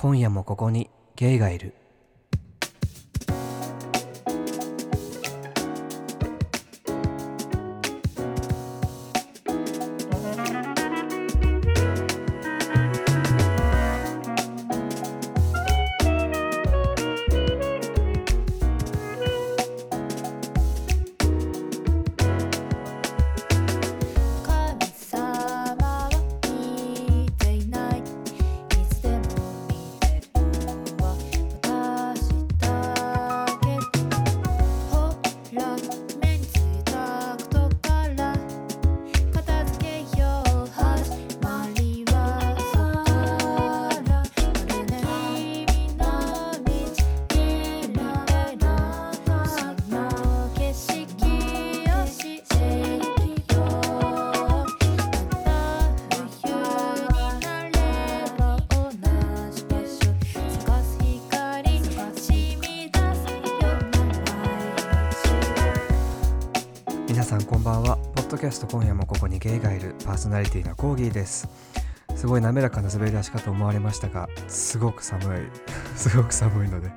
今夜もここにゲイがいる。んこんばんは。ポッドキャスト今夜もここにゲイがいるパーソナリティのコーギーです。すごい滑らかな滑り出しかと思われましたがすごく寒い。すごく寒いので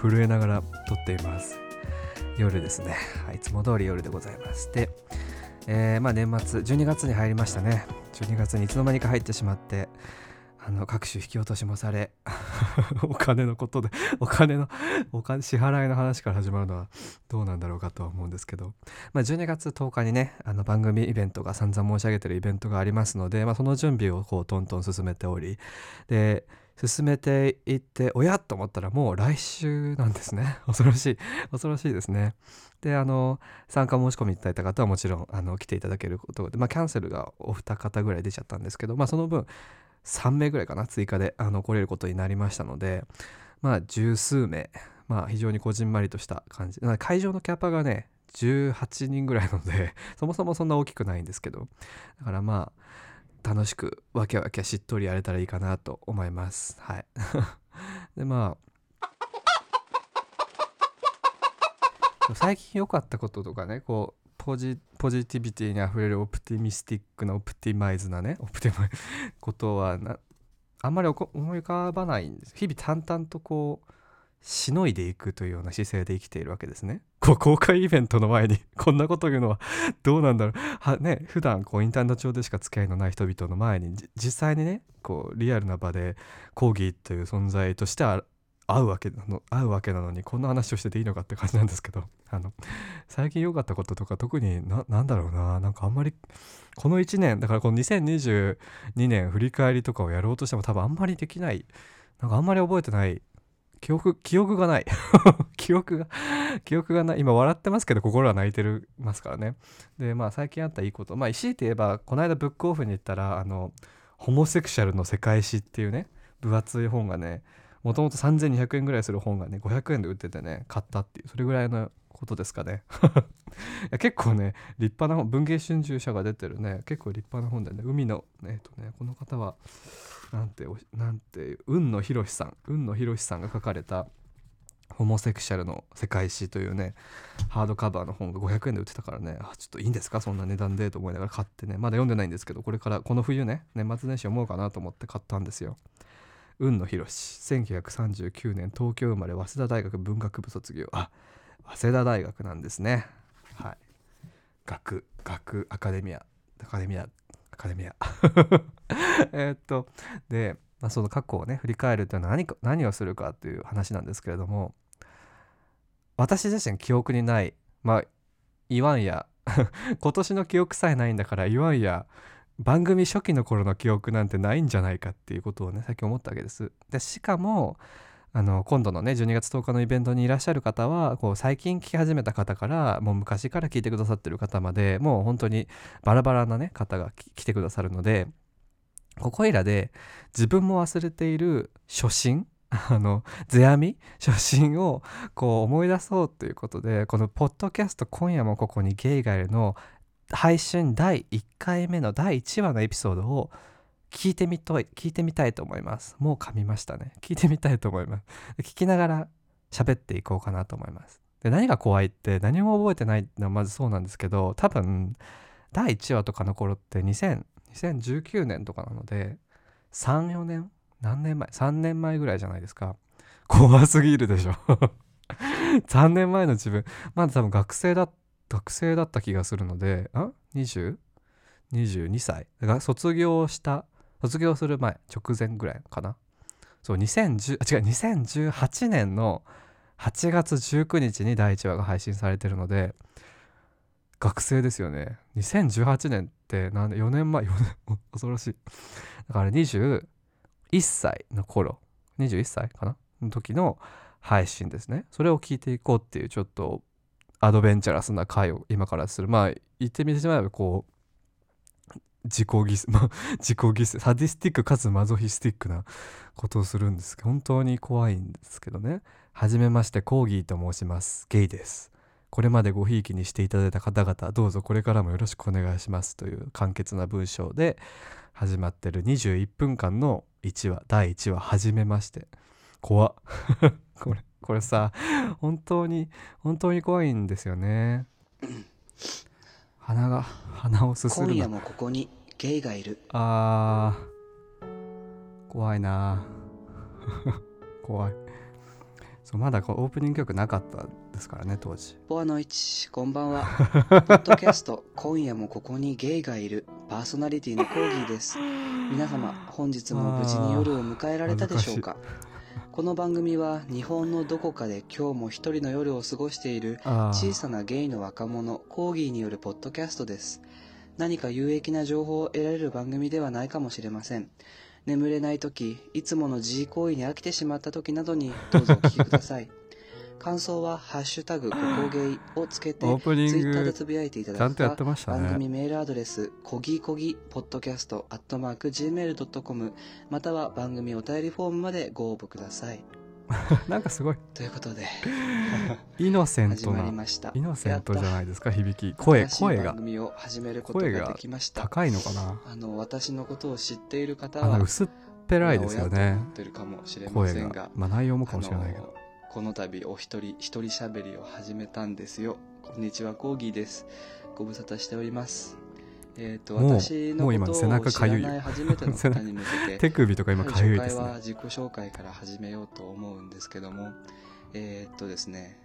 震えながら撮っています。夜ですね。いつも通り夜でございます。で、えーまあ年末12月に入りましたね。12月にいつの間にか入ってしまってあの各種引き落としもされ お金のことでお金のお金支払いの話から始まるのはどうなんだろうかとは思うんですけど、まあ、12月10日にねあの番組イベントが散々申し上げてるイベントがありますので、まあ、その準備をこうトントン進めておりで進めていっておやと思ったらもう来週なんですね。恐ろしい恐ろしいですね。であの参加申し込みいただいた方はもちろんあの来ていただけることで、まあ、キャンセルがお二方ぐらい出ちゃったんですけど、まあ、その分3名ぐらいかな追加であの来れることになりましたのでまあ十数名まあ非常にこじんまりとした感じ。会場のキャパがね18人ぐらいなので そもそもそんな大きくないんですけど。だからまあ楽しくわけわけしっとりやれたらいいかなと思います。はい。でまあ最近良かったこととかねこうポジポジティビティにあふれるオプティミスティックなオプティマイズなね オプティマイことはなあんまり思い浮かばないんです日々淡々とこうしのいでいくというような姿勢で生きているわけですね。こう公開イベントの前に こんなこと言うのはどうなんだろう。はね普段こうインターネット上でしか付き合いのない人々の前に実際にねこうリアルな場で講義という存在として会うわけなの会うわけなのにこんな話をしてていいのかって感じなんですけど あの最近良かったこととか特にななんだろうななんかあんまりこの1年だからこの2022年振り返りとかをやろうとしても多分あんまりできないなんかあんまり覚えてない記憶記憶がない 記憶が記憶がない今笑ってますけど心は泣いてるますからね。でまあ最近あったいいことまあ強いて言えばこの間ブックオフに行ったらあの「ホモセクシャルの世界史」っていうね分厚い本がねもともと3200円ぐらいする本がね500円で売っててね買ったっていうそれぐらいのことですかね いや結構ね立派な本文芸春秋社が出てるね結構立派な本でね海のえっ、とねこの方はなんておなんて雲野博さん雲野博さんが書かれた「ホモセクシャルの世界史」というねハードカバーの本が500円で売ってたからねあちょっといいんですかそんな値段でと思いながら買ってねまだ読んでないんですけどこれからこの冬ね年末年始読もうかなと思って買ったんですよ。雲野博1939年東京生まれ早稲田大学文学部卒業。あ早稲田大学なんですね。はい。学学アカデミア。アカデミア。アカデミア。えっとで、まあ、その過去をね振り返るというのは何か何をするかという話なんですけれども私自身記憶にない。まあ言わんや。今年の記憶さえないんだから言わんや。番組初期の頃の記憶なんてないんじゃないかっていうことをね最近思ったわけです。でしかもあの今度のね12月10日のイベントにいらっしゃる方はこう最近聞き始めた方からもう昔から聞いてくださってる方までもう本当にバラバラなね方が来てくださるのでここいらで自分も忘れている初心 あの世阿弥初心をこう思い出そうということでこのポッドキャスト今夜もここにゲイがいるの配信第1回目の第1話のエピソードを聞いてみと聞いてみたいと思います。もう噛みましたね。聞いてみたいと思います。聞きながら喋っていこうかなと思います。で何が怖いって何も覚えてないのはまずそうなんですけど多分第1話とかの頃って2000 2019年とかなので34年？何年前？3年前ぐらいじゃないですか。怖すぎるでしょ。3年前の自分。まだ多分学生だった学生だった気がするのであ？20?22 歳。だから卒業した卒業する前直前ぐらいかな。そう2010あ違う2018年の8月19日に第1話が配信されてるので学生ですよね。2018年ってなんで4年前4年 恐ろしい。だから21歳の頃21歳かな？の時の配信ですね。それを聞いていこうっていうちょっとアドベンチャラスな回を今からする。まあ言ってみてしまえばこう自己犠牲 自己犠牲サディスティックかつマゾヒスティックなことをするんですけど本当に怖いんですけどね。はじめましてコーギーと申します。ゲイです。これまでごひいきにしていただいた方々どうぞこれからもよろしくお願いします。という簡潔な文章で始まってる21分間の1話第1話はじめまして。怖っ。これこれさ本当に本当に怖いんですよね。鼻が鼻をすするな。今夜もここにゲイがいる。あー怖いな。怖い。そうまだこうオープニング曲なかったですからね当時。ボアノイチこんばんは。ポッドキャスト今夜もここにゲイがいる。パーソナリティのコーギーです。皆様本日も無事に夜を迎えられたでしょうか？この番組は日本のどこかで今日も一人の夜を過ごしている小さなゲイの若者コーギーによるポッドキャストです。何か有益な情報を得られる番組ではないかもしれません。眠れない時いつもの自慰行為に飽きてしまった時などにどうぞお聞きください感想は「ハッシュタグここゲイ」をつけてオープニングツイッターでつぶやいていただくかました番組ねメールアドレスこぎこぎポッドキャストアットマーク Gmail.com または番組お便りフォームまでご応募ください。なんかすごい。ということで イノセントなました。イノセントじゃないいですか響き。声声が。番組を始めることができました。高いのかな？あの私のことを知っている方あはの薄っぺらいですよね。声がが。まあ内容もかもしれないけどこの度お一人一人喋りを始めたんですよ。こんにちはコーギーです。ご無沙汰しております。えっ、と私のことを知中かゆいよ。らない初めての 方に向けて手首とか今はいかゆいですね。は自己紹介から始めようと思うんですけどもえーっとですね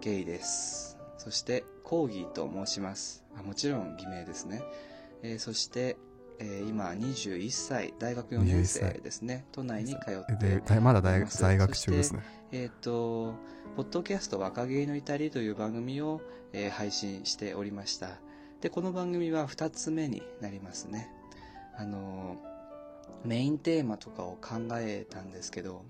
ゲイです。そしてコーギーと申します。あもちろん偽名ですね、えーそして、えー今21歳大学4年生21歳ですね。都内に通ってまだ大います。在学中ですねえっ、と、ポッドキャスト若芸の至りという番組を、えー配信しておりました。で、この番組は2つ目になりますね。あの、メインテーマとかを考えたんですけど、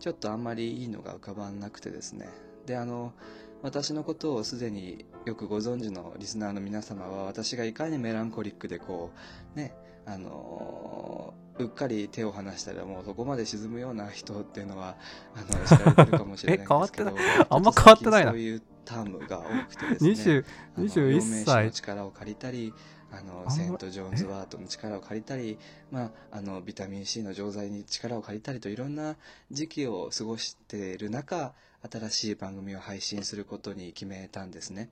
ちょっとあんまりいいのが浮かばなくてですね。で、あの、私のことをすでによくご存知のリスナーの皆様は、私がいかにメランコリックでこう、ね、あのーうっかり手を離したらもうそこまで沈むような人っていうのはあの知られてるかもしれないんですけどあんま変わってないな。そういうタームが多くてですね20あの21陽明酒歳の力を借りたりあのセント・ジョーンズ・ワートの力を借りたり、まあ、あのビタミン C の錠剤に力を借りたりといろんな時期を過ごしている中新しい番組を配信することに決めたんですね。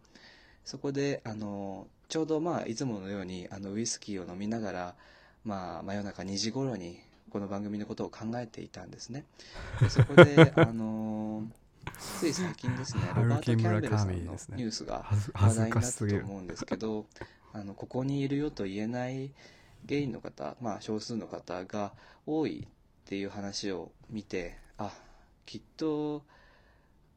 そこであのちょうどまあいつものようにあのウイスキーを飲みながら、まあ、真夜中2時頃にこの番組のことを考えていたんですね。でそこで あのつい最近ですねロバート・キャンベルさんのニュースが話題になったと思うんですけどあのここにいるよと言えないゲイの方、まあ、少数の方が多いっていう話を見てあきっと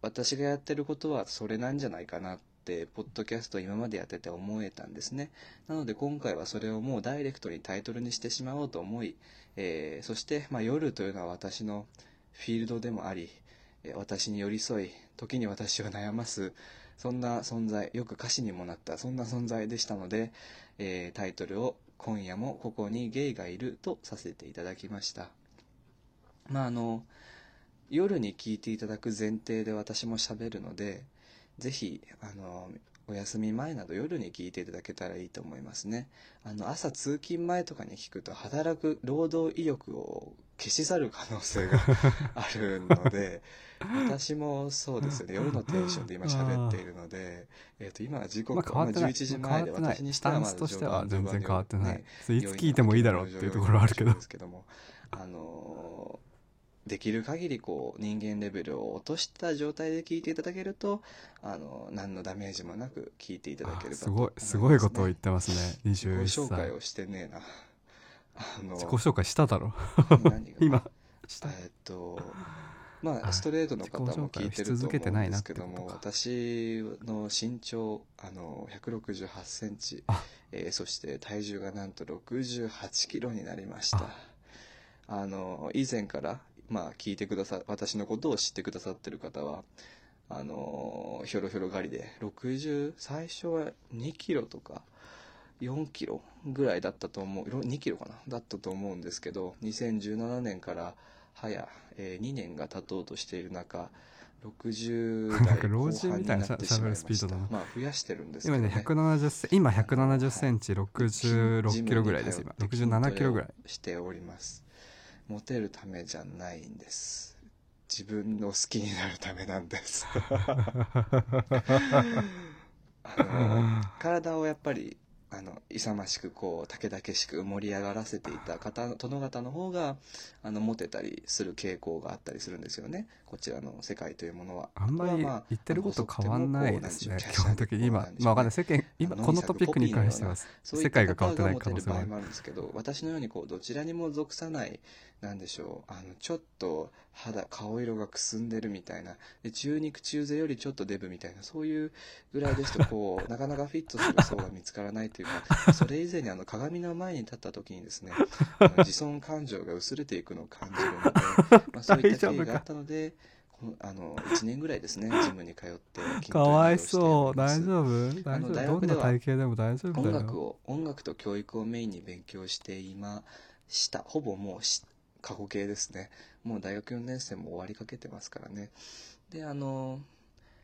私がやってることはそれなんじゃないかなってポッドキャストを今までやってて思えたんですね。なので今回はそれをもうダイレクトにタイトルにしてしまおうと思い、えーそして、まあ、夜というのは私のフィールドでもあり私に寄り添い時に私を悩ますそんな存在よく歌詞にもなったそんな存在でしたので、えータイトルを「今夜もここにゲイがいる」とさせていただきました。まああの夜に聞いていただく前提で私も喋るのでぜひあのお休み前など夜に聞いていただけたらいいと思いますね。あの朝通勤前とかに聞くと働く労働意欲を消し去る可能性が あるので私もそうですよね。夜のテンションで今喋っているので、えー、と今は時刻、まあ変わってない。11時前で私にしスタンてはまだスとしては全然変わってない。ねいつ聞いてもいいだろうっていうところはあるけど。ですけどもあのできる限りこう人間レベルを落とした状態で聞いていただけるとあの何のダメージもなく聞いていただければと。すごいすすごいことを言ってますね。自己21歳。紹介をしてねえな。あの自己紹介しただろ。今したえっとまああストレートの方も聞いてると思うんないなですけども私の身長あの168センチ。あ、えーそして体重がなんと68キロになりました。あの以前からまあ聞いてくださ私のことを知ってくださってる方はあのひょろひょろ狩りで60最初は2キロとか4キロぐらいだったと思う2キロかなだったと思うんですけど2017年から早、えー2年が経とうとしている中60なん代か老後人みたいな半になってしまいま喋るスピーしたドだな。まあ増やしてるんですけ今どね。ね170セン今170センチ66キロぐらいです今。67キロぐらい。しておりますモテるためじゃないんです。自分の好きになるためなんです。あの体をやっぱりあの勇ましくこう武々しく盛り上がらせていた方殿方の方があのモテたりする傾向があったりするんですよね。こちらの世界というものは。あんまり言ってること変わんないですね。基本的に今まあわかんない。世間今このトピックに関しては世界が変わってない方可能性もあるんですけど私のようにこうどちらにも属さないなんでしょう。あのちょっと肌顔色がくすんでるみたいな。で中肉中背よりちょっとデブみたいなそういうぐらいですとこう なかなかフィットする層が見つからないというか それ以前にあの鏡の前に立った時にですね あの自尊感情が薄れていくのを感じるので、まあ、そういった経緯があったのでこのあの1年ぐらいですねジムに通って筋トレかわいなどをしておそうります。大丈夫？大丈夫？どんな大学では体型でも大丈夫音だよ。楽を音楽と教育をメインに勉強していました。ほぼもうし過去形ですね。もう大学4年生も終わりかけてますからね。であの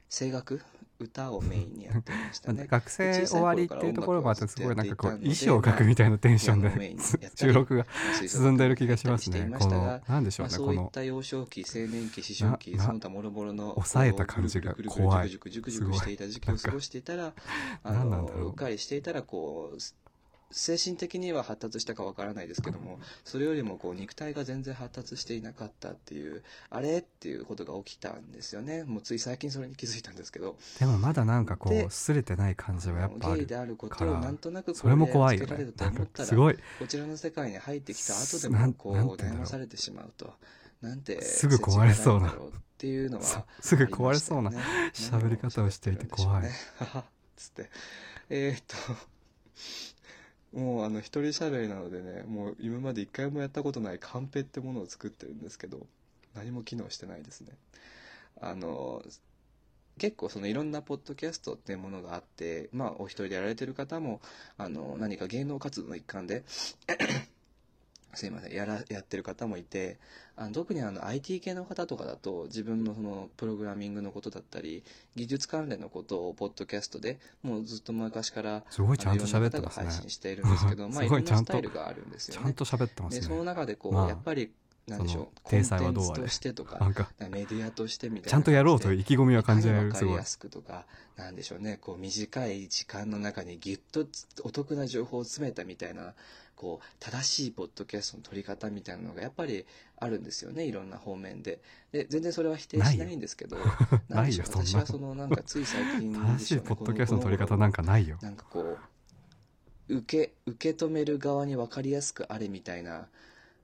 声楽歌をメインにやってましたね。学生終わりっていうところもあってすごいなんかこう衣装を描くみたたいなテンションで 収録がい進んでる気がしますねこのまなんでしょうあ、そういっねこのた幼少期青年期思春期なその他もろもろの抑えた感じが怖いジュクジュクジュクジュクしていた時期を過ごしていたらあ何なんだろうのうっかりしていたらこう精神的には発達したかわからないですけどもそれよりもこう肉体が全然発達していなかったっていうあれっていうことが起きたんですよね。もうつい最近それに気づいたんですけど。でもまだなんかこでう擦れてない感じはやっぱあるから。をなんとなくそれも怖いよね。すごい。こちらの世界に入ってきた後でもこう悩まされてしまうと。なんてすぐ壊れそうな。っていうのそはすぐ壊れそうな喋り方をしていて怖い。つって。えーっともうあの一人喋りなのでねもう今まで一回もやったことないカンペってものを作ってるんですけど何も機能してないですね。あの結構そのいろんなポッドキャストっていうものがあってまあお一人でやられてる方もあの何か芸能活動の一環ですいません。やらやってる方もいてあの特にあの IT 系の方とかだと自分のそのプログラミングのことだったり技術関連のことをポッドキャストでもうずっと昔からすごいちゃんと喋ってますね。配信しているんですけど、まあすいろんなスごいちゃんとタイルがあるんですよね。ちゃんと喋ってますでそのね中でこう、まあやっぱりなんでしょうコンテンツとしてとかなんかメディアとしてみたいなちゃんとやろうという意気込みは感じられるすごい。いかりやすくとかなんでしょうねこう短い時間の中にぎゅっとつお得な情報を詰めたみたいなこう正しいポッドキャストの取り方みたいなのがやっぱりあるんですよねいろんな方面で。で全然それは否定しないんですけどな 私はそのなんかつい最近正しいポッドキャストの取り方なんかないよ。なんかこう受け受け止める側に分かりやすくあれみたいな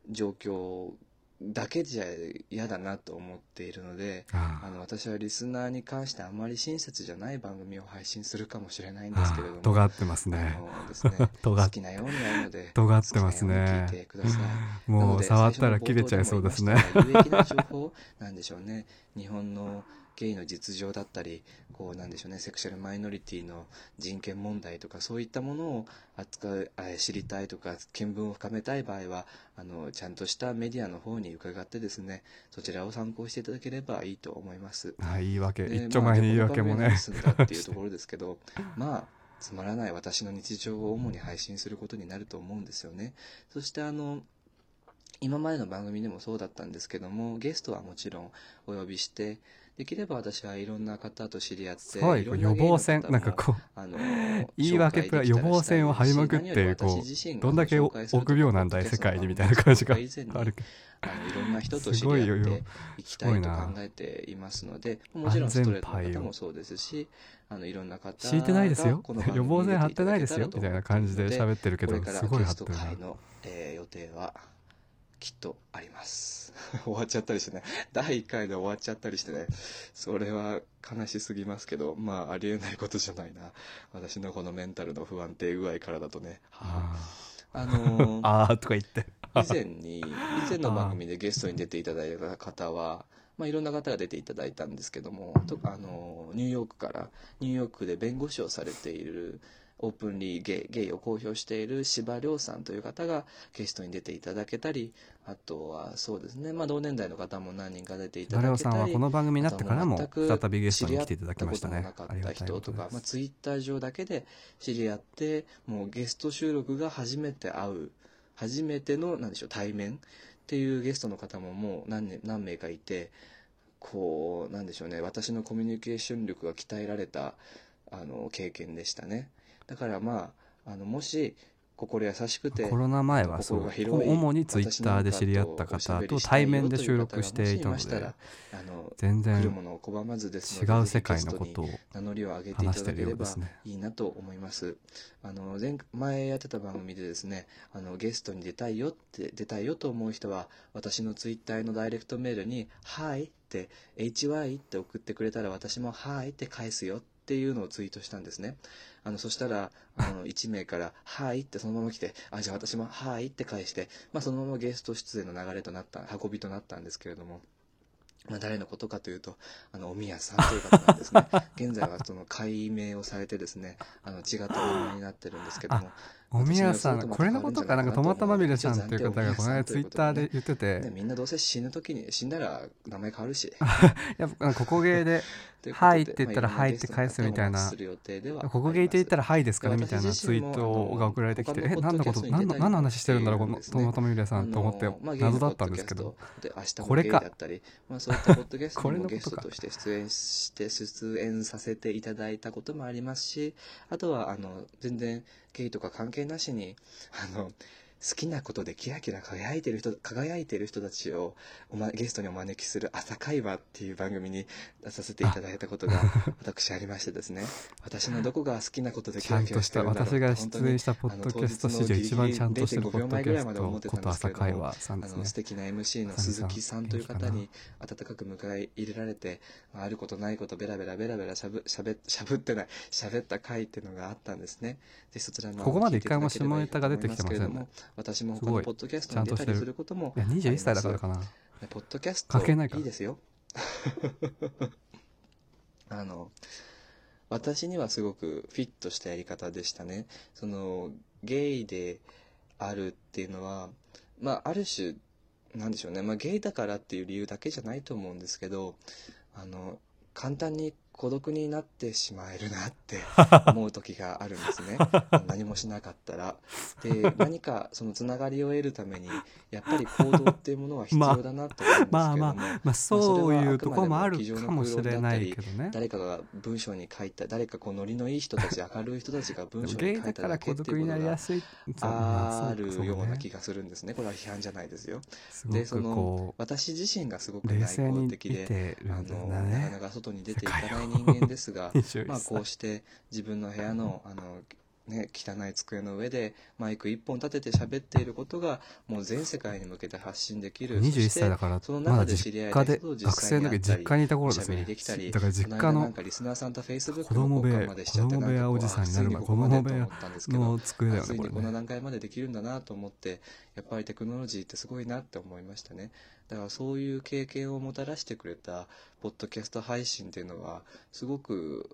状況だけじゃ嫌だなと思っているのでああ。の私はリスナーに関してあまり親切じゃない番組を配信するかもしれないんですけれどもあ尖ってますね。すね 好きなようにやるので尖ってますね。てください。な もう触ったら切れちゃいそうですね。有益な情報なんでしょうね。日本のゲイの実情だったりこうなんでしょうねセクシャルマイノリティの人権問題とかそういったものを扱うあ知りたいとか見聞を深めたい場合はあのちゃんとしたメディアの方に伺ってですねそちらを参考していただければいいと思います。あ言い訳。で一丁前に言い訳もまあね。どこの番組が何すんだっていうところですけどまあつまらない私の日常を主に配信することになると思うんですよね。そしてあの今までの番組でもそうだったんですけどもゲストはもちろんお呼びしてできれば私はいろんな方と知り合ってすごい予防線なんかこうあの 言い訳プラ予防線を張りまくってこうどんだけ臆病なんだい世界にみたいな感じがあるけあのいろんな人と知り合っていきたいと考えていますのでもちろんストレートの方もそうですしあのいろんな方ど敷いてないですよ。予防線張ってないですよみたいな感じで喋ってるけどすごい張ってるな。予定はきっとあります。終わっちゃったりしてね。第1回で終わっちゃったりしてね。それは悲しすぎますけどまあありえないことじゃないな。私のこのメンタルの不安定具合からだとね。はあああのーー あーとか言って。以前に以前の番組でゲストに出ていただいた方はまあ、いろんな方が出ていただいたんですけどもとあのニューヨークからニューヨークで弁護士をされているオープンリーゲイゲイを公表している柴亮さんという方がゲストに出ていただけたりあとはそうですね、まあ、同年代の方も何人か出ていただけたりさんはこの番組になってからも再びゲストに来ていただきましたねなかった人ことかますあ、ツイッター上だけで知り合ってもうゲスト収録が初めて会う初めてのなんでしょう対面っていうゲストの方ももう何,、年何名かいてこうなんでしょうね。私のコミュニケーション力が鍛えられたあの経験でしたねだからまああのもし心優しくてコロナ前はそう主にツイッターで知り合った方と対面で収録していたので全然違う世界のことを名乗りを上げていただけ話してるよればうですねいいなと思います。あの前前やってた番組でですね、あのゲストに出たいよって出たいよと思う人は私のツイッターのダイレクトメールに「はい」って HY って送ってくれたら私も「はい」って返すよっていうのをツイートしたんですね。あのそしたらあの 1名から「はい」ってそのまま来て「あじゃあ私も「はい」って返して、まあ、そのままゲスト出演の流れとなった運びとなったんですけれども。まあ、誰のことかというと、あの、おみやさんという方なんですね。現在はその解明をされてですね、あの、違った名前になってるんですけども、おみやさんこれのことか？なんかトマトまみれさんっていう方がこの間ツイッターで言ってね、てみんなどうせ死ぬ時に、死んだら名前変わるし。やっぱここゲーで はいって言ったらまあはいって返すみたいな。ここゲーって言ったらはいですかね？でみたいなツイートが送られてきて。え何のこと何の話してるんだろう？このトマトまみれさんと思って謎だったんですけど。これか。これのことか。ストとして出演して出演させていただいたこともありますしあとはあの全然ゲイとか関係なしにあの好きなことでキラキラ輝いてる人輝いてる人たちをお、ま、ゲストにお招きする「朝会話」っていう番組に出させていただいたことが 私ありましてですね。私のどこが好きなことでキラキラちゃんとしてるんだろう私が出演したポッドキャスト史上一番ちゃんとしてるポッドキャストこと朝会話さんですね。あの素敵な MC の鈴木さんという方に温かく迎え入れられてあることないことベラベラベラベラしゃぶしゃべしゃぶってないしゃべった回っていうのがあったんですね。でそちらのここまで一回も下ネタが出てきてませんね私も他のポッドキャストに出たりすることもいや21歳だからかな。ポッドキャスト関係ないかいいですよ。あの私にはすごくフィットしたやり方でしたね。そのゲイであるっていうのはまあある種なんでしょうね、まあ、ゲイだからっていう理由だけじゃないと思うんですけどあの簡単に孤独になってしまえるなって 思う時があるんですね。何もしなかったら。で 何かそのつながりを得るためにやっぱり行動っていうものは必要だなと思うんですけども、まあまあまあそういうところもあるかもしれないけどね。誰かが文章に書いた誰かこうノリのいい人たち明るい人たちがで文章に書いただけっていうことがなりやすいそうまあるようなね気がするんですね。これは批判じゃないですよ。でそのこ私自身がすごく内向的であのなかなねか外に出ていかない世界を人間ですが 21まあこう歳して自分の部屋のあの、ね、汚い机の上でマイク一本立てて喋っていることがもう全世界に向けて発信できる。21そして歳だからその中で知り合実家で学生の時実家にいた頃ですね。できたりだから実家この間なんのかリスナーさんとフェイスブッ子供部屋交換までしちゃって子供部屋おじさんになる前子供部屋の机だよついにねこれね。この段階までできるんだなと思ってやっぱりテクノロジーってすごいなって思いましたねだからそういう経験をもたらしてくれたポッドキャスト配信っていうのはすごく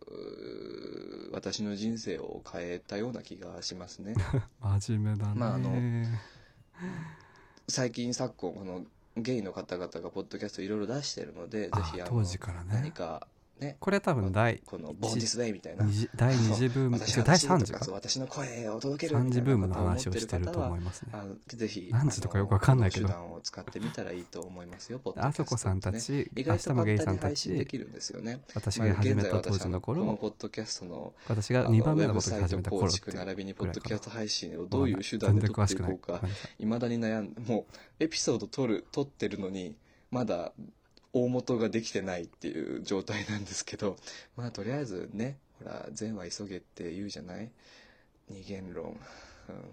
私の人生を変えたような気がしますね。真面目だね、まああの最近昨今このゲイの方々がポッドキャストいろいろ出してるのでぜあひあの当時からね。何かね。これ多分第この「ボーンディスウェイ」みたいな。第2次ブーム 第3は私次か？私の声を届ける3みたい次ブームの話をしてると思いますね。ぜひ何時とかよくわかんないけど。手段を使ってみたらいいと思いますよ ポッドキャスト。あそこさんたね。ち意明日もゲイさんたちできるんですよね。私が始めた当時の頃。ポッドキャストの私があの2番目のウェブことを始めた頃って並びにポッドキャスト配信をどういう手段で取っていこう全然詳しくないか。いまだに悩んでもうエピソード撮る撮ってるのにまだ大元ができてないっていう状態なんですけど まあとりあえずねほら善は急げって言うじゃない？二元論、うん、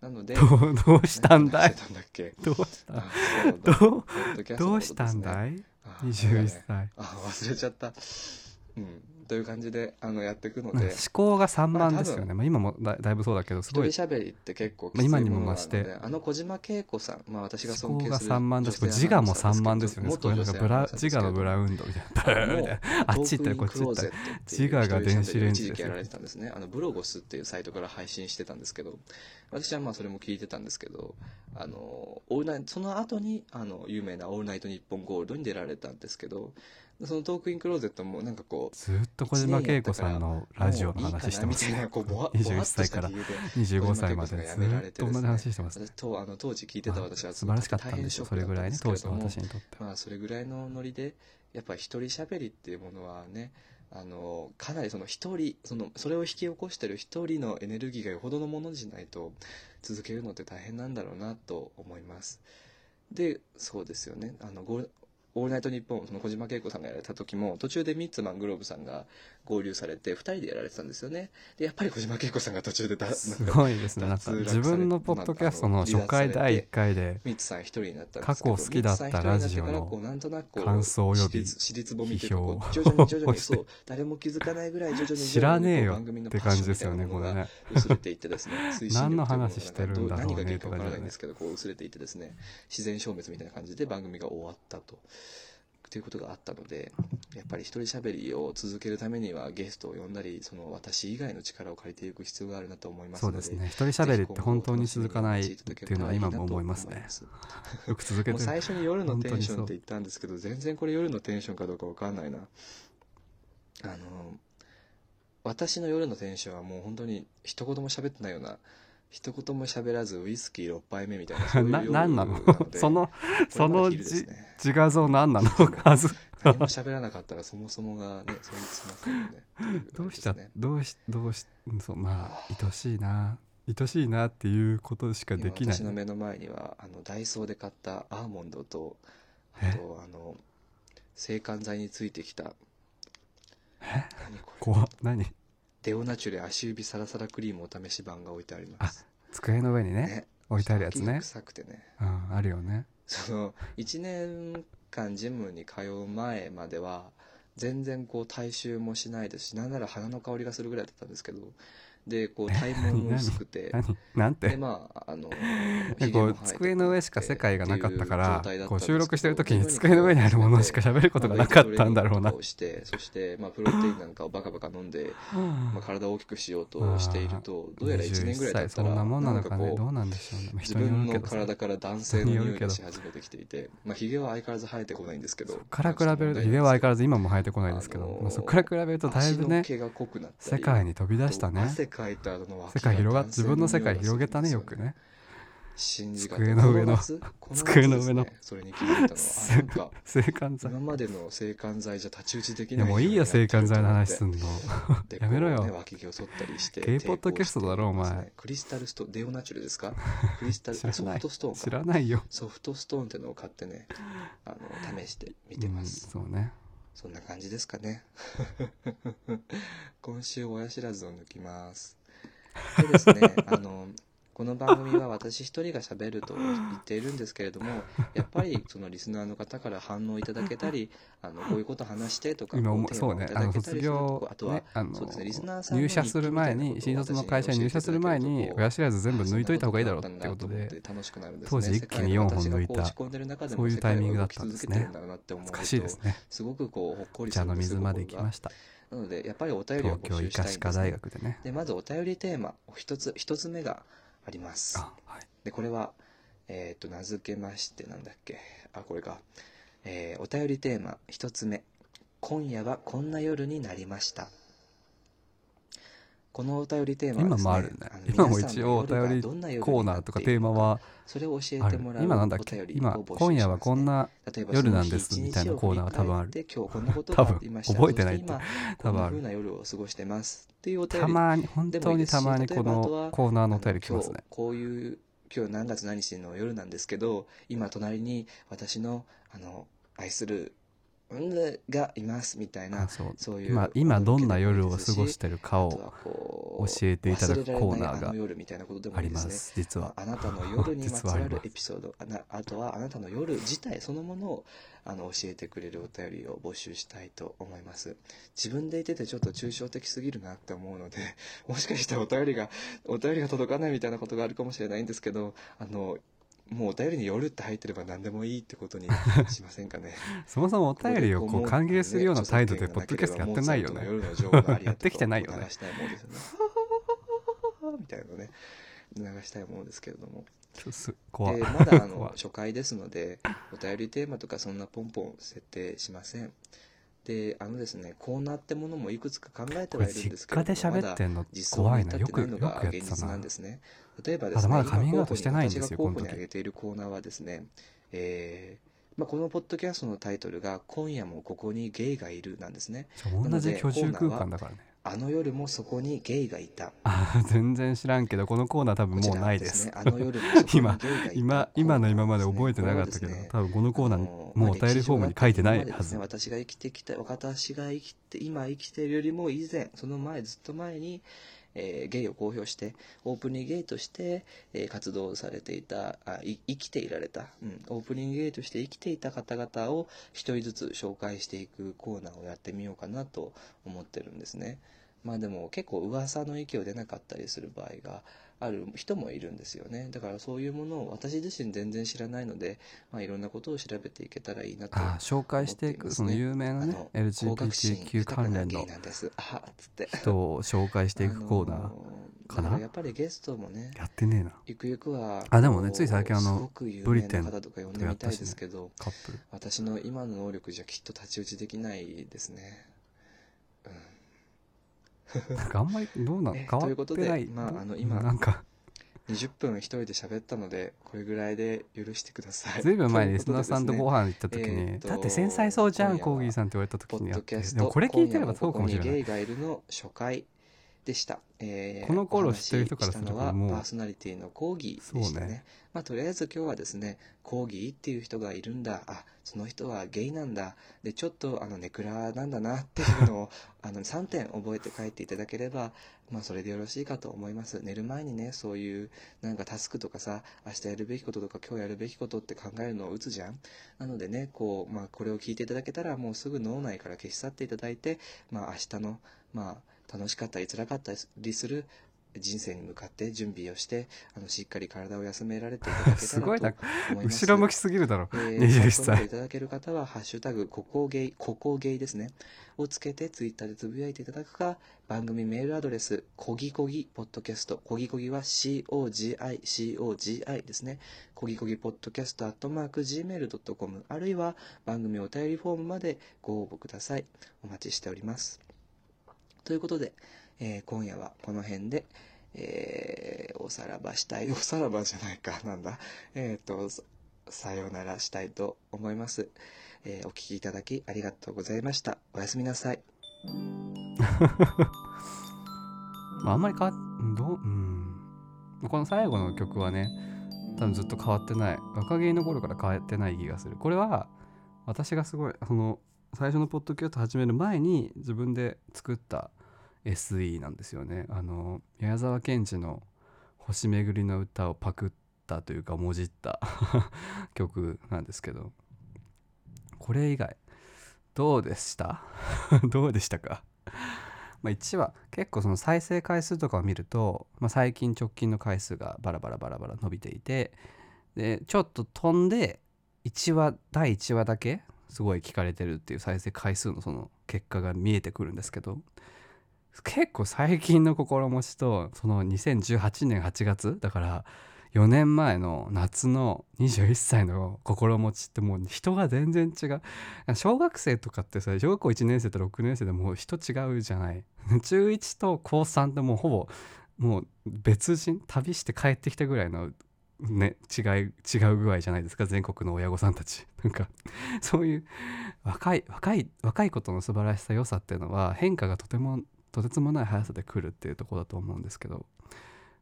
なのでどうどうしたんだい？どうした？どうどうしたんだい？あ21歳。あ忘れちゃった。うんという感じであのやっていくので。思考が散漫ですよね、まあ今もだだいぶそうだけどす一人ごい喋りって結構き今にいものなのも増して。であの小島恵子さん、まあ、私が尊思考が敬する散漫だしこれ女性自我も散漫ですよね。す。ごいなんかブラ自我のブランウンドみたいな。あっち行ったりこっち行った。り自我が電子レンジで。すよ一時期やられてたんですね。あのブロゴスっていうサイトから配信してたんですけど。私はまあそれも聞いてたんですけど。あのオールナイトその後にあの有名な「オールナイトニッポンゴールド」に出られたんですけどそのトークインクローゼットもなんかこうずっと小島恵子さんのラジオの話してますねこうぼわ21歳からぼわっとした理由で25歳までずっと同じ話してますね。私とあの当時聞いてた私は素晴らしかったんですよそれぐらいね当時の私私にとっては。まあそれぐらいのノリでやっぱり一人喋りっていうものはねあのかなりその一人そのそれを引き起こしてる一人のエネルギーがよほどのものじゃないと続けるのって大変なんだろうなと思います。でそうですよね。あのオールナイトニッポンその小島恵子さんがやられた時も途中でミッツマングローブさんが合流されて2人でやられてたんですよね。でやっぱり小島恵子さんが途中でだすごいですね。なんか自分のポッドキャストの初回第1回でミッツさん一人になった過去好きだったラジオの感想及び批評こう徐々に徐々に誰も気づかないぐらい徐々に知らねえよって感じですよねこれね。何の話してるんだろうね何が原因かわからないんですけどこう薄れていってですね自然消滅みたいな感じで番組が終わったと。ということがあったのでやっぱり一人喋りを続けるためにはゲストを呼んだりその私以外の力を借りていく必要があるなと思いますのでそうですね。一人喋りって本当に続かないっていうのは今も思いますね。よく続けて最初に夜のテンションって言ったんですけど全然これ夜のテンションかどうかわかんないな。あの私の夜のテンションはもう本当に一言も喋ってないような一言も喋らずウイスキー6杯目みたいな そういうな夜何なの？で そのそのじね。自画像何なの？はず何も喋らなかったらそもそもがね成立しませんよねどうしちゃどうしどうしそうまあ愛しいな。愛しいなっていうことしかできない。今私の目の前にはあのダイソーで買ったアーモンドとあえとあの制汗剤についてきた。え？何これ？怖っ。何？デオナチュレ足指サラサラクリームお試し版が置いてあります。机の上にねね。置いてあるやつね。臭くてね。うんあるよね。その1年間ジムに通う前までは全然こう体臭もしないですしなんなら花の香りがするぐらいだったんですけどでこう体毛も薄くて。何？なんて？でまああの でこう机の上しか世界がなかったからこう収録してる時に机の上にあるものしか喋ることがなかったんだろうな。ましてそして、まあ、プロテインなんかをバカバカ飲んで、まあ、体を大きくしようとしているとどうやら1年ぐらい経21歳ったらそんなもんなのかこうねどうなんでしょうね。まあ自分の体から男性の匂いがし始めてきていて、まあ、ヒゲは相変わらず生えてこないんですけどそっから比べるとヒゲは相変わらず今も生えてこないですけど、あのーまあ、そこから比べるとだいぶね世界に飛び出したね汗かいたの脇世界広がっ自分の世界広げたねよくね信じが机の上の机の上のそれに気づいたのはなんか性感剤今までの制汗剤じゃ太刀打ちできないもういいよ性感剤の話すんのやめろよ脇毛を剃ったりしてゲイポッドキャストだろお前クリスタルストデオナチュルですかクリスタルソフトストーン知らないよソフトストーンってのを買ってねあの試してみてます、うん、そうねそんな感じですかね。今週親知らずを抜きます。でですねあのこの番組は私一人が喋ると言っているんですけれども やっぱりそのリスナーの方から反応いただけたりあの こういうこと話してとか今そうねあの卒業あとは、ねあのそうですねリスナーさんの入社する前に新卒の会社に入社する前に親知らず全部抜いといた方がいいだろうってことで当時一気に四本抜いたそういうタイミングだったんですね。難しいですね。すごくこうほっこりの水まで行きました。なのでやっぱりお便りを東京医募集したいんです、科歯科大学でね。でまずお便りテーマ一つ一つ目があります。あはい。でこれはえっ、と名付けましてなんだっけ？あこれか、えーお便りテーマ一つ目。今夜はこんな夜になりましたこのお便りテーマね今もあるね。今も一応お便りコーナーとかテーマはそれを教えてもらう今なんだっけ？今今夜はこんな夜なんですみたいなコーナーは多分ある。今日こんなこと多分覚えてないって。多分ある。たまに本当にたまにこのコーナーのお便り来ますね。こういう今日何月何日の夜なんですけど今隣に私のあの愛するうんがいますみたいなそういう今今どん。な夜を過ごしてるかを教えていただくコーナーがあの夜みたいなことでもあります実はあなたの夜にまつわるエピソードああとはあなたの夜自体そのものをあの教えてくれるお便りを募集したいと思います自分で言っててちょっと抽象的すぎるなって思うのでもしかしたらお便りがお便りが届かないみたいなことがあるかもしれないん。ですけどあのもうお便りに夜って入ってれば何でもいいってことに しませんかね。そもそもお便りをこう歓迎するような態度でポッドキャストやってないよね。やってきてないよね。流したいものですよね。みたいなのね。流したいものですけれども。まだあの初回ですのでお便りテーマとかそんなポンポン設定しませんであのですねコーナーってものもいくつか考えてこれはいるん実ですけれど家でもまだ喋ってんの怖いなよくよくやってたな。現実なんですね例えばですねまだカミングアウト今してないんですよ私が候補にこの時挙げているコーナーはですねえーまあ、このポッドキャストのタイトルが「今夜もここにゲイがいる」なんですね。同じ居住空間だからねあの夜もそこにゲイがいた。あ全然知らんけどこのコーナー多分もうないです。ね、あの夜もそこにゲイがいた。今今の今まで覚えてなかったけど、多分このコーナーもうお便りフォームに書いてないはず、私が生きてきた私が生きて今生きているよりも以前その前ずっと前に、えーゲイを公表してオープニングゲイとして、えー活動されていたあい生きていられた、うん、オープニングゲイとして生きていた方々を一人ずつ紹介していくコーナーをやってみようかなと思ってるんですね。まあでも結構噂の域を出なかったりする場合がある人もいるんですよね。だからそういうものを私自身全然知らないので、まあ、いろんなことを調べていけたらいいなとあ紹介していくその有名なね LGBTQ 関連の人を紹介していくコーナーかな？やっぱりゲストもねやってねえな。ゆくゆくはあでもねつい最近あのブリテンとか呼んでみたいですけど、カップル。私の今の能力じゃきっと太刀打ちできないですねなんかあんまりどうなのえ変わってない、まああの今なんか。20分一人で喋ったのでこれぐらいで許してください。ずいぶん前にリスナーさんとご飯行った時に、えーとだって繊細そうじゃんコーギーさんって言われた時にやってでもこれ聞いてればそうかもしれない。ゲイがいるの初回でした、えーこの頃知ってる人からするとしたのはもうパーソナリティのコーギーでしたねね。まあとりあえず今日はですねコーギーっていう人がいるんだ。あその人はゲイなんだ。でちょっとあのネクラなんだなっていうのを あの3点覚えて帰っていただければまあそれでよろしいかと思います。寝る前にねそういうなんかタスクとかさ明日やるべきこととか今日やるべきことって考えるのを打つじゃん。なのでねこう、まあ、これを聞いていただけたらもうすぐ脳内から消し去っていただいて、まあ、明日の、まあ、楽しかったり辛かったりする人生に向かって準備をしてあのしっかり体を休められていただけたらと すごいな思います後ろ向きすぎるだろえー21感想などい歳ただける方は、ハッシュタグ、ここゲイ、ここゲイですね。をつけて、ツイッターでつぶやいていただくか、番組メールアドレス、こぎこぎポッドキャスト、こぎこぎは COGI、COGI ですね。こぎこぎポッドキャストアットマーク Gmail.com、あるいは番組お便りフォームまでご応募ください。お待ちしております。ということで、えー今夜はこの辺で、えーおさらばしたい、おさらばじゃないか、なんだ。えっ、と、ささようならしたいと思います。えーお聞きいただきありがとうございました。おやすみなさい。まあ、あんまり変わどううんこの最後の曲はね多分ずっと変わってない若気の頃から変わってない気がするこれは私がすごいその最初のポッドキャスト始める前に自分で作った SE なんですよね。あの宮沢賢治の「星めぐりの歌」をパクったというかもじった 曲なんですけど。これ以外どうでした？どうでしたか？まあ、1話結構その再生回数とかを見ると、まあ、最近直近の回数がバラバラバラバラ伸びていてでちょっと飛んで1話第1話だけすごい聞かれてるっていう再生回数のその結果が見えてくるんですけど結構最近の心持ちとその2018年8月だから4年前の夏の21歳の心持ちってもう人が全然違う。小学生とかってさ小学校1年生と6年生でもう人違うじゃない。中1と高3ってもうほぼもう別人旅して帰ってきたぐらいのね違い違う具合じゃないですか全国の親御さんたち。なんかそういう若い若い若いことの素晴らしさ良さっていうのは変化がとてもとてつもない速さで来るっていうとこだと思うんですけど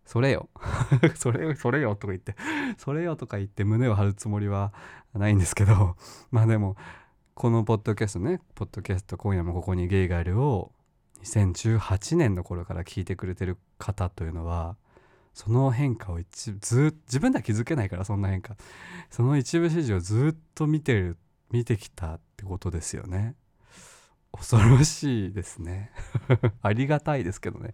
それよ。それよそれよとか言ってそれよとか言って胸を張るつもりはないんですけどまあでもこのポッドキャストねポッドキャスト今夜もここにゲイがいるを2018年の頃から聞いてくれてる方というのはその変化を一ず自分では気づけないからそんな変化。その一部始終をずっと見てる見てきたってことですよね。恐ろしいですね ありがたいですけどね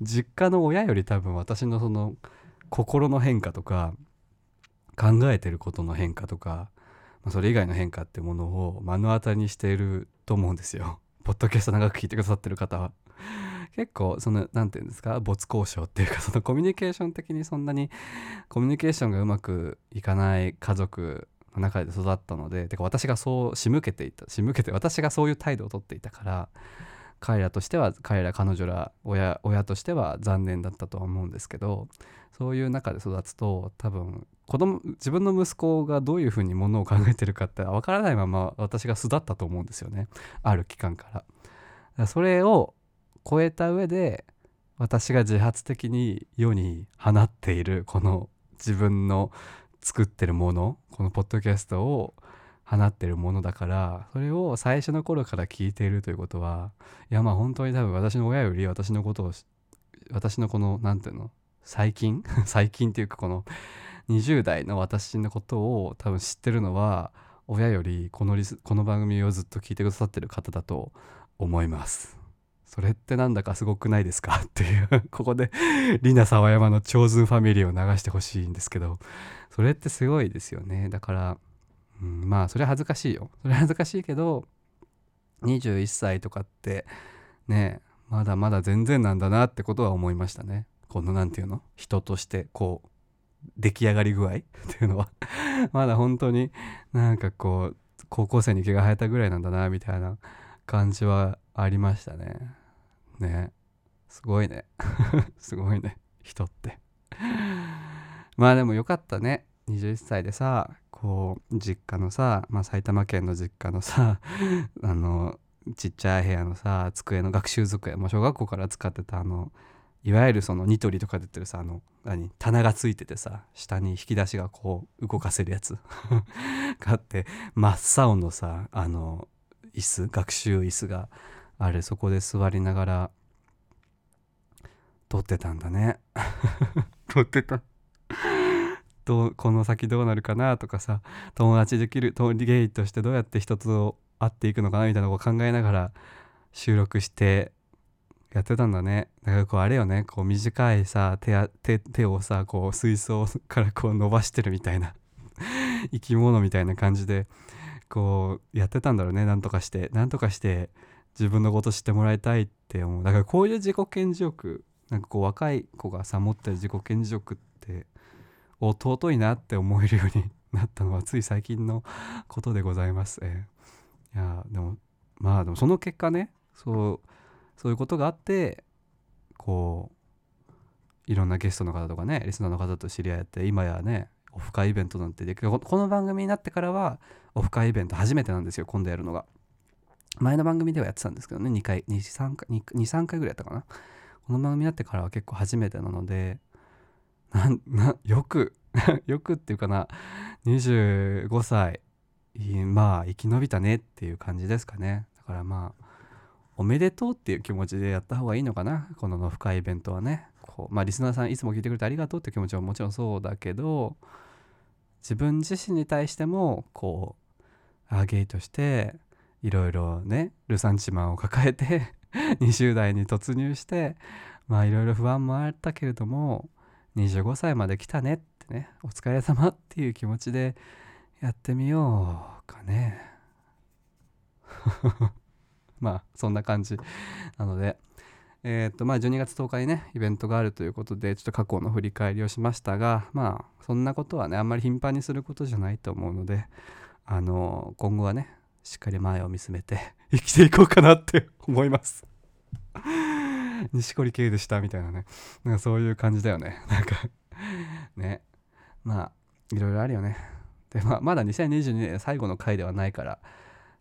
実家の親より多分私のその心の変化とか考えてることの変化とか、まあ、それ以外の変化ってものを目の当たりにしていると思うんですよ。ポッドキャスト長く聞いてくださってる方は。結構その何て言うんですか没交渉っていうかそのコミュニケーション的にそんなにコミュニケーションがうまくいかない家族中で育ったのでてか私がそう仕向けていた仕向けて私がそういう態度をとっていたから彼らとしては彼ら彼女ら親親としては残念だったとは思うんですけどそういう中で育つと多分子供自分の息子がどういうふうにものを考えてるかって分からないまま私が巣立ったと思うんですよねある期間から。からそれを超えた上で私が自発的に世に放っているこの自分の作ってるものこのポッドキャストを放ってるものだからそれを最初の頃から聞いているということはいやまあ本当に多分私の親より私のことを私のこの何ていうの最近？最近っていうかこの20代の私のことを多分知ってるのは親よりこのリスこの番組をずっと聞いてくださってる方だと思います。それってなんだかすごくないですか？っていう ここで リナ沢山の超ズンファミリーを流してほしいんですけどそれってすごいですよね。だから、うん、まあそれは恥ずかしいよ。それは恥ずかしいけど21歳とかってねまだまだ全然なんだなってことは思いましたね。このなんていうの？人としてこう出来上がり具合？っていうのは。まだ本当になんかこう高校生に毛が生えたぐらいなんだなみたいな感じはありましたね。ね。すごいね。すごいね。人って。まあでもよかったね。21歳でさこう実家のさ、まあ、埼玉県の実家のさ あのちっちゃい部屋のさ机の学習机もう小学校から使ってたあのいわゆるそのニトリとかで売ってるさあの何棚がついててさ下に引き出しがこう動かせるやつ。があって真っ青のさあの椅子学習椅子があれそこで座りながら撮ってたんだね。撮ってた。どうこの先どうなるかなとかさ友達できるとゲイとしてどうやって人と会っていくのかなみたいなことを考えながら収録してやってたんだね。だからこうあれよねこう短いさ手手をさこう水槽からこう伸ばしてるみたいな生き物みたいな感じでこうやってたんだろうね。なんとかしてなんとかして自分のこと知ってもらいたいって思う。だからこういう自己顕示欲なんかこう若い子がさ持ってる自己顕示欲って尊いなって思えるようになったのはつい最近のことでございます。えーいやでもまあでもその結果ねそうそういうことがあってこういろんなゲストの方とかねリスナーの方と知り合えて今やねオフ会イベントなんてできる。この番組になってからはオフ会イベント初めてなんですよ今度やるのが。前の番組ではやってたんですけどね2回23回23回ぐらいやったかな。この番組になってからは結構初めてなのでよく よくっていうかな25歳まあ生き延びたねっていう感じですかね。だからまあおめでとうっていう気持ちでやった方がいいのかな。このノフ会イベントはね。こうまあリスナーさんいつも聞いてくれてありがとうっていう気持ちはもちろんそうだけど自分自身に対してもこうあゲイとしていろいろねルサンチマンを抱えて 20代に突入してまあいろいろ不安もあったけれども25歳まで来たねってねお疲れ様っていう気持ちでやってみようかね。まあそんな感じなので。えーとまあ、12月10日にねイベントがあるということでちょっと過去の振り返りをしましたがまあそんなことはねあんまり頻繁にすることじゃないと思うのであの今後はねしっかり前を見つめて 生きていこうかなって 思います。錦織圭でしたみたいなね。なんかそういう感じだよね。なんかね。まあいろいろあるよね。で、まあ、まだ2022年最後の回ではないから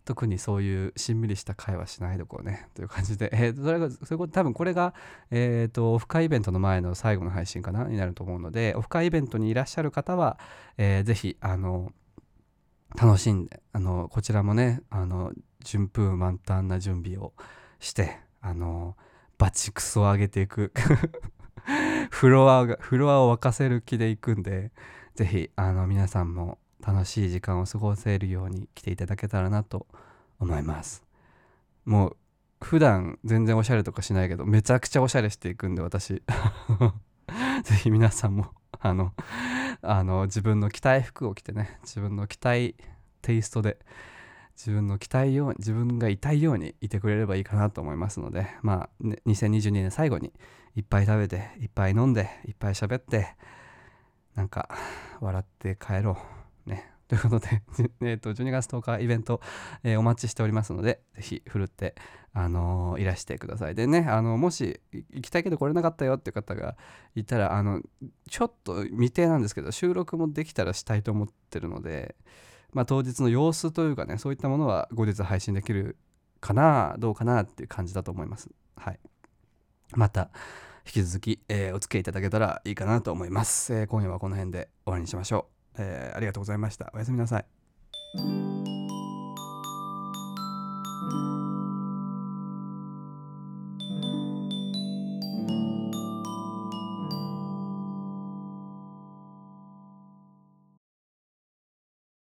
特にそういうしんみりした会はしないでこうね。という感じで、えー、それがそういうこと多分これが、えー、とオフ会イベントの前の最後の配信かな？になると思うのでオフ会イベントにいらっしゃる方は、えー、ぜひあの楽しんであのこちらもねあの順風満帆な準備をしてあのバチクソを上げていく。フロアがフロアを沸かせる気でいくんでぜひあの皆さんも楽しい時間を過ごせるように来ていただけたらなと思います。もう普段全然おしゃれとかしないけどめちゃくちゃおしゃれしていくんで私。ぜひ皆さんもあのあの自分の着たい服を着てね自分の着たいテイストで自分の着たいように自分がいたいようにいてくれればいいかなと思いますのでまあ、ね、2022年最後にいっぱい食べていっぱい飲んでいっぱい喋ってなんか笑って帰ろう。ね。ということで、えー、と12月10日イベント、えーお待ちしておりますのでぜひふるって、あのーいらしてください。でねあのもし行きたいけど来れなかったよっていう方がいたらあのちょっと未定なんですけど収録もできたらしたいと思ってるので、まあ、当日の様子というかねそういったものは後日配信できるかなどうかなっていう感じだと思います。はい。また引き続き、えーお付き合いいただけたらいいかなと思います、えー今夜はこの辺で終わりにしましょう、えー、ありがとうございました。おやすみなさい。